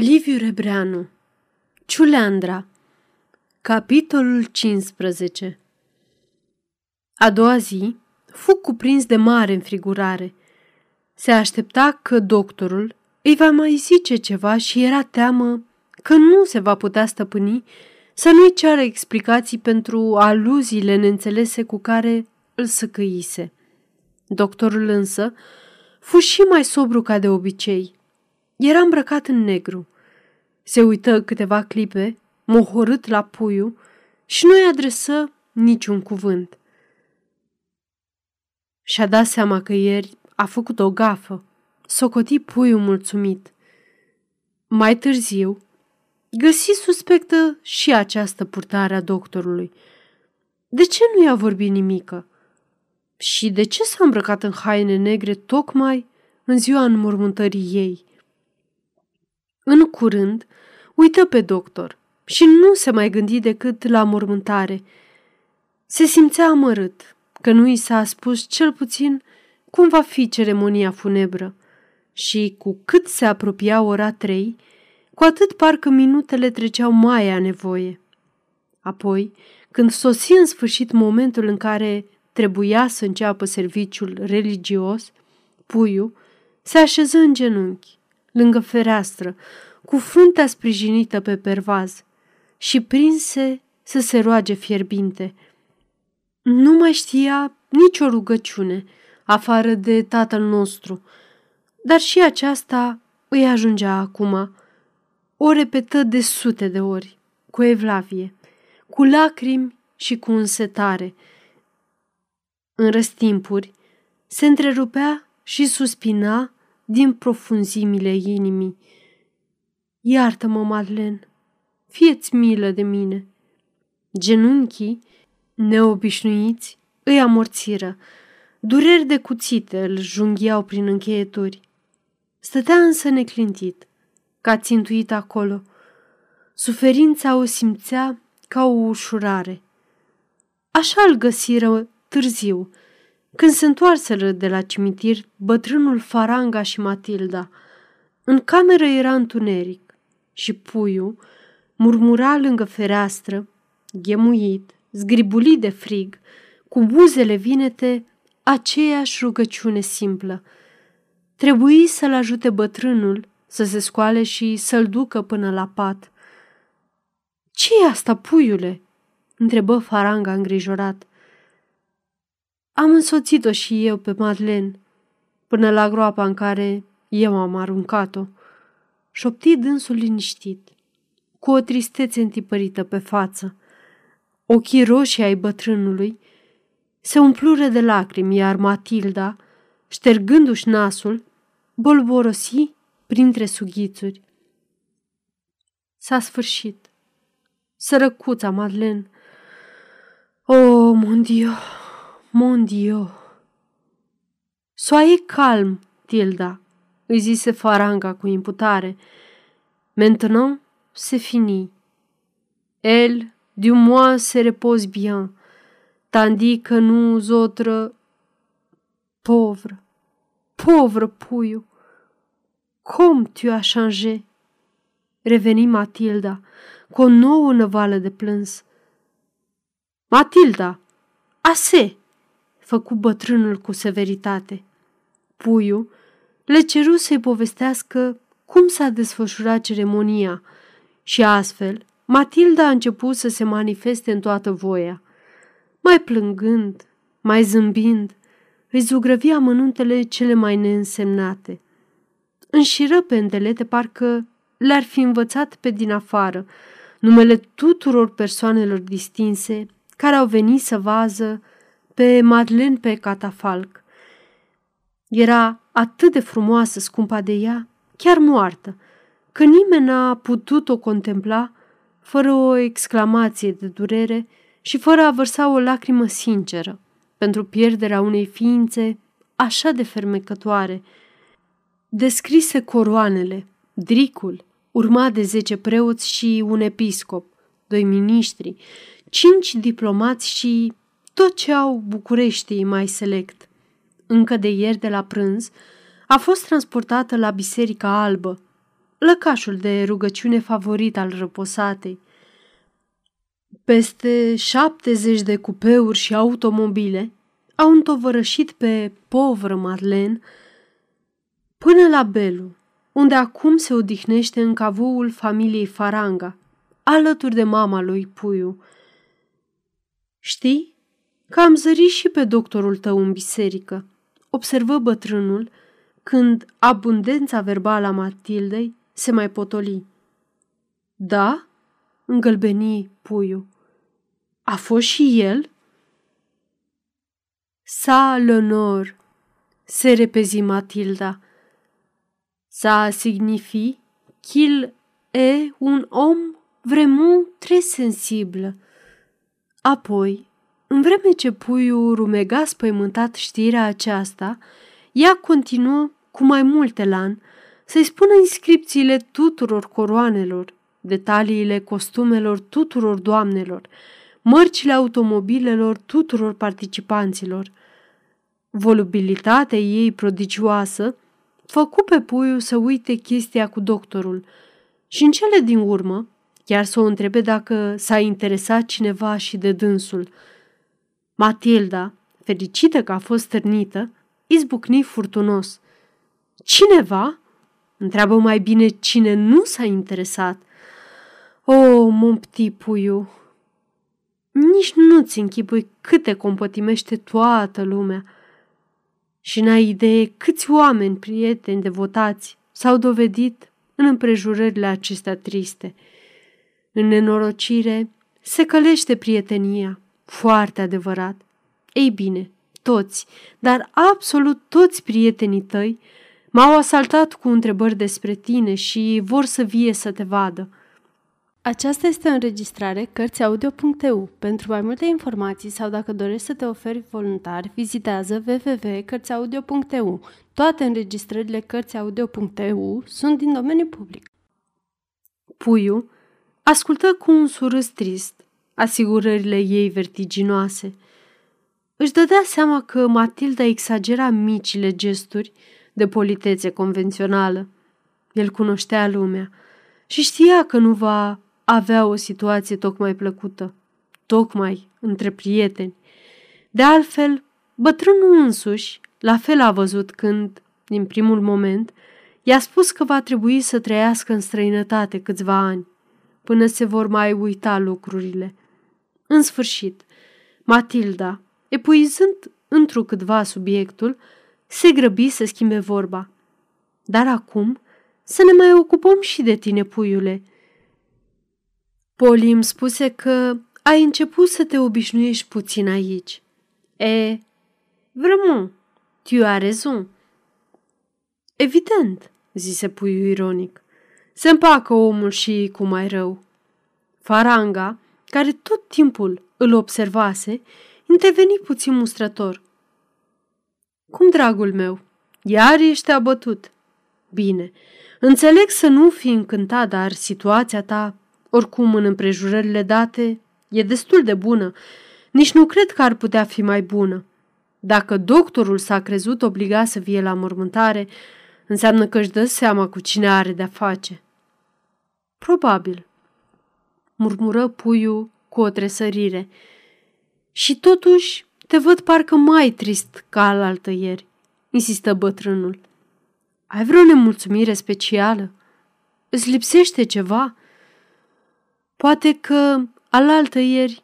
Liviu Rebreanu Ciuleandra Capitolul 15 A doua zi fu cuprins de mare înfrigurare. Se aștepta că doctorul îi va mai zice ceva și era teamă că nu se va putea stăpâni să nu-i ceară explicații pentru aluziile neînțelese cu care îl săcăise. Doctorul însă fu și mai sobru ca de obicei – era îmbrăcat în negru. Se uită câteva clipe, mohorât la puiu, și nu-i adresă niciun cuvânt. Și-a dat seama că ieri a făcut o gafă. Socoti puiul mulțumit. Mai târziu, găsi suspectă și această purtare a doctorului. De ce nu i-a vorbit nimică? Și de ce s-a îmbrăcat în haine negre tocmai în ziua înmormântării ei? În curând, uită pe doctor și nu se mai gândi decât la mormântare. Se simțea amărât că nu i s-a spus cel puțin cum va fi ceremonia funebră și cu cât se apropia ora trei, cu atât parcă minutele treceau mai a nevoie. Apoi, când sosi în sfârșit momentul în care trebuia să înceapă serviciul religios, puiul se așeză în genunchi lângă fereastră, cu fruntea sprijinită pe pervaz și prinse să se roage fierbinte. Nu mai știa nicio rugăciune, afară de tatăl nostru, dar și aceasta îi ajungea acum. O repetă de sute de ori, cu evlavie, cu lacrimi și cu însetare. În răstimpuri se întrerupea și suspina din profunzimile inimii. Iartă-mă, Madlen, fieți milă de mine. Genunchii, neobișnuiți, îi amorțiră. Dureri de cuțite îl junghiau prin încheieturi. Stătea însă neclintit, ca țintuit acolo. Suferința o simțea ca o ușurare. Așa îl găsiră târziu, când se întoarseră de la cimitir bătrânul Faranga și Matilda, în cameră era întuneric și puiul murmura lângă fereastră, ghemuit, zgribulit de frig, cu buzele vinete, aceeași rugăciune simplă. Trebuie să-l ajute bătrânul să se scoale și să-l ducă până la pat. ce e asta, puiule?" întrebă Faranga îngrijorat. Am însoțit-o și eu pe Madeleine până la groapa în care eu am aruncat-o. Șopti dânsul liniștit, cu o tristețe întipărită pe față. Ochii roșii ai bătrânului se umplură de lacrimi, iar Matilda, ștergându-și nasul, bolborosi printre sughițuri. S-a sfârșit. Sărăcuța, Madeleine. O, oh, mon Dieu! Mon Dieu! Soie calm, Tilda, îi zise Faranga cu imputare. Maintenant, c'est fini. Elle, du moins, se repose bien, tandis que nous autres... Pauvre, pauvre puiu, cum tu as changé? Reveni Matilda cu o nouă năvală de plâns. Matilda, ase! Făcu bătrânul cu severitate. Puiul le ceru să-i povestească cum s-a desfășurat ceremonia și astfel Matilda a început să se manifeste în toată voia. Mai plângând, mai zâmbind, îi zugrăvia amănuntele cele mai neînsemnate. Înșiră pendelete parcă le-ar fi învățat pe din afară numele tuturor persoanelor distinse care au venit să vază pe Madeleine pe catafalc. Era atât de frumoasă, scumpa de ea, chiar moartă, că nimeni n-a putut o contempla fără o exclamație de durere și fără a vărsa o lacrimă sinceră pentru pierderea unei ființe așa de fermecătoare. Descrise coroanele, dricul, urmat de zece preoți și un episcop, doi miniștri, cinci diplomați și tot ce au Bucureștii mai select. Încă de ieri de la prânz a fost transportată la Biserica Albă. lăcașul de rugăciune favorit al răposatei. Peste 70 de cupeuri și automobile au întovărășit pe povră Marlen până la Belu, unde acum se odihnește în cavoul familiei Faranga, alături de mama lui Puiu. Știi că am zărit și pe doctorul tău în biserică, observă bătrânul, când abundența verbală a Matildei se mai potoli. Da? îngălbeni puiul. A fost și el? Sa l'honneur, se repezi Matilda. Ça signifie qu'il est un homme vraiment très sensible. Apoi, în vreme ce puiul rumega spăimântat știrea aceasta, ea continuă cu mai multe lan să-i spună inscripțiile tuturor coroanelor, detaliile costumelor tuturor doamnelor, mărcile automobilelor tuturor participanților. Volubilitatea ei prodigioasă făcu pe puiul să uite chestia cu doctorul și în cele din urmă chiar să o întrebe dacă s-a interesat cineva și de dânsul. Matilda, fericită că a fost stârnită, izbucni furtunos. Cineva? Întreabă mai bine cine nu s-a interesat. O, oh, mon puiu, nici nu-ți închipui cât te compătimește toată lumea. Și n-ai idee câți oameni, prieteni, devotați s-au dovedit în împrejurările acestea triste. În nenorocire se călește prietenia, foarte adevărat. Ei bine, toți, dar absolut toți prietenii tăi m-au asaltat cu întrebări despre tine și vor să vie să te vadă. Aceasta este o înregistrare Cărțiaudio.eu. Pentru mai multe informații sau dacă dorești să te oferi voluntar, vizitează www.cărțiaudio.eu. Toate înregistrările Cărțiaudio.eu sunt din domeniu public. Puiu ascultă cu un surâs trist asigurările ei vertiginoase. Își dădea seama că Matilda exagera micile gesturi de politețe convențională. El cunoștea lumea și știa că nu va avea o situație tocmai plăcută, tocmai între prieteni. De altfel, bătrânul însuși, la fel a văzut când, din primul moment, i-a spus că va trebui să trăiască în străinătate câțiva ani, până se vor mai uita lucrurile. În sfârșit, Matilda, epuizând întrucâtva subiectul, se grăbi să schimbe vorba. Dar acum să ne mai ocupăm și de tine, puiule, Poli îmi spuse că ai început să te obișnuiești puțin aici. E, vraiment, tu as raison. Evident, zise puiul ironic. Se împacă omul și cu mai rău. Faranga, care tot timpul îl observase, interveni puțin mustrător. Cum, dragul meu, iar ești abătut. Bine, înțeleg să nu fi încântat, dar situația ta oricum, în împrejurările date, e destul de bună. Nici nu cred că ar putea fi mai bună. Dacă doctorul s-a crezut obligat să vie la mormântare, înseamnă că își dă seama cu cine are de-a face. Probabil, murmură puiul cu o tresărire. Și totuși te văd parcă mai trist ca alaltă ieri, insistă bătrânul. Ai vreo nemulțumire specială? Îți lipsește ceva?" Poate că alaltă ieri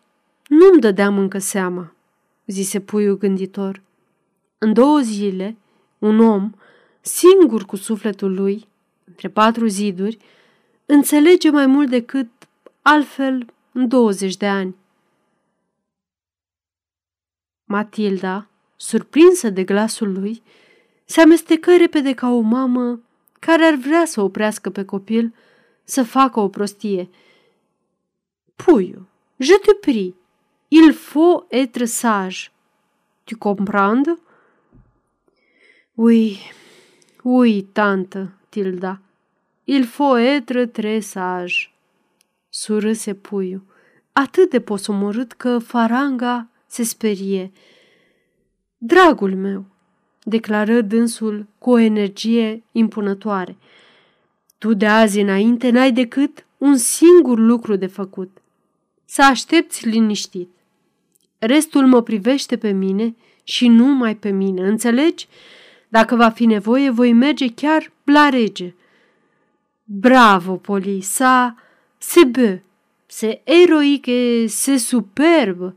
nu-mi dădeam încă seama, zise puiul gânditor. În două zile, un om, singur cu sufletul lui, între patru ziduri, înțelege mai mult decât altfel în 20 de ani. Matilda, surprinsă de glasul lui, se amestecă repede ca o mamă care ar vrea să oprească pe copil să facă o prostie – Puiu, je te prie, il faut être sage. Tu comprends? Oui, oui, tante, Tilda, il faut être très sage. Surâse puiul, atât de posomorât că faranga se sperie. Dragul meu, declară dânsul cu o energie impunătoare, Tu de azi înainte n-ai decât un singur lucru de făcut. Să aștepți liniștit. Restul mă privește pe mine și nu mai pe mine, înțelegi? Dacă va fi nevoie, voi merge chiar la rege. Bravo, Poli, sa, se bă, se eroic e se superb.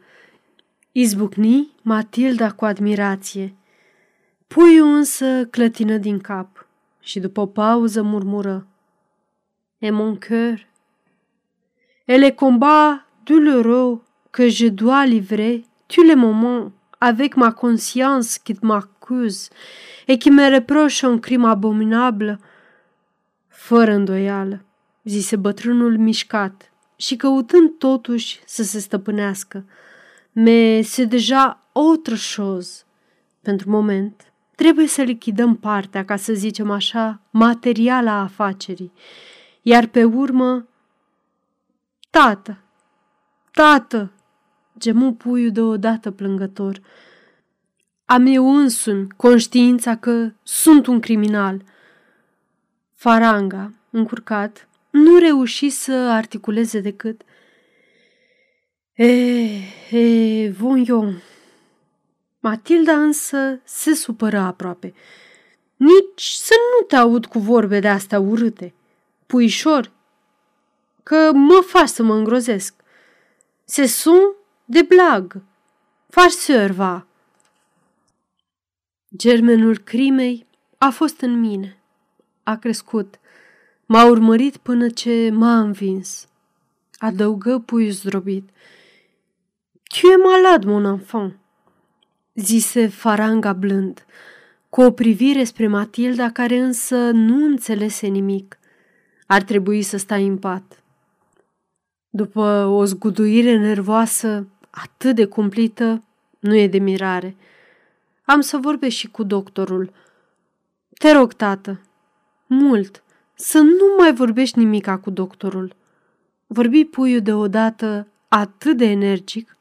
Izbucni Matilda cu admirație. Puiul însă clătină din cap și după o pauză murmură. Et mon cœur, et les combats douloureux que je dois livrer tous les moments avec ma conscience qui m'accuse et qui me reproche un crim abominable, fără îndoială, zise bătrânul mișcat și căutând totuși să se stăpânească. Mais c'est déjà autre chose. Pentru moment, trebuie să lichidăm partea, ca să zicem așa, materială a afacerii. Iar pe urmă, tată, tată, gemu puiul deodată plângător. Am eu însumi conștiința că sunt un criminal. Faranga, încurcat, nu reuși să articuleze decât E, e, voion. Matilda însă se supără aproape. Nici să nu te aud cu vorbe de astea urâte. Puișor, că mă faci să mă îngrozesc. Se sun de blag. Farseur va. Germenul crimei a fost în mine. A crescut. M-a urmărit până ce m-a învins. Adăugă puiul zdrobit. Tu es malad, mon enfant, zise faranga blând, cu o privire spre Matilda, care însă nu înțelese nimic. Ar trebui să stai în pat. După o zguduire nervoasă atât de cumplită, nu e de mirare. Am să vorbesc și cu doctorul. Te rog, tată, mult, să nu mai vorbești nimica cu doctorul. Vorbi puiul deodată atât de energic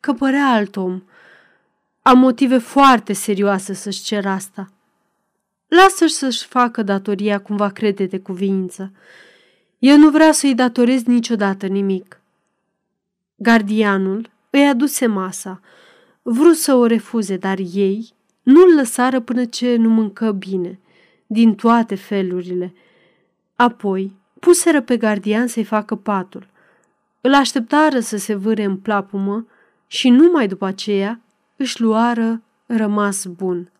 că părea alt om. Am motive foarte serioase să-și cer asta. Lasă-și să-și facă datoria cum va crede de cuvință. Eu nu vreau să-i datorez niciodată nimic. Gardianul îi aduse masa. Vrut să o refuze, dar ei nu-l lăsară până ce nu mâncă bine, din toate felurile. Apoi puseră pe gardian să-i facă patul. Îl așteptară să se vâre în plapumă și numai după aceea își luară rămas bun.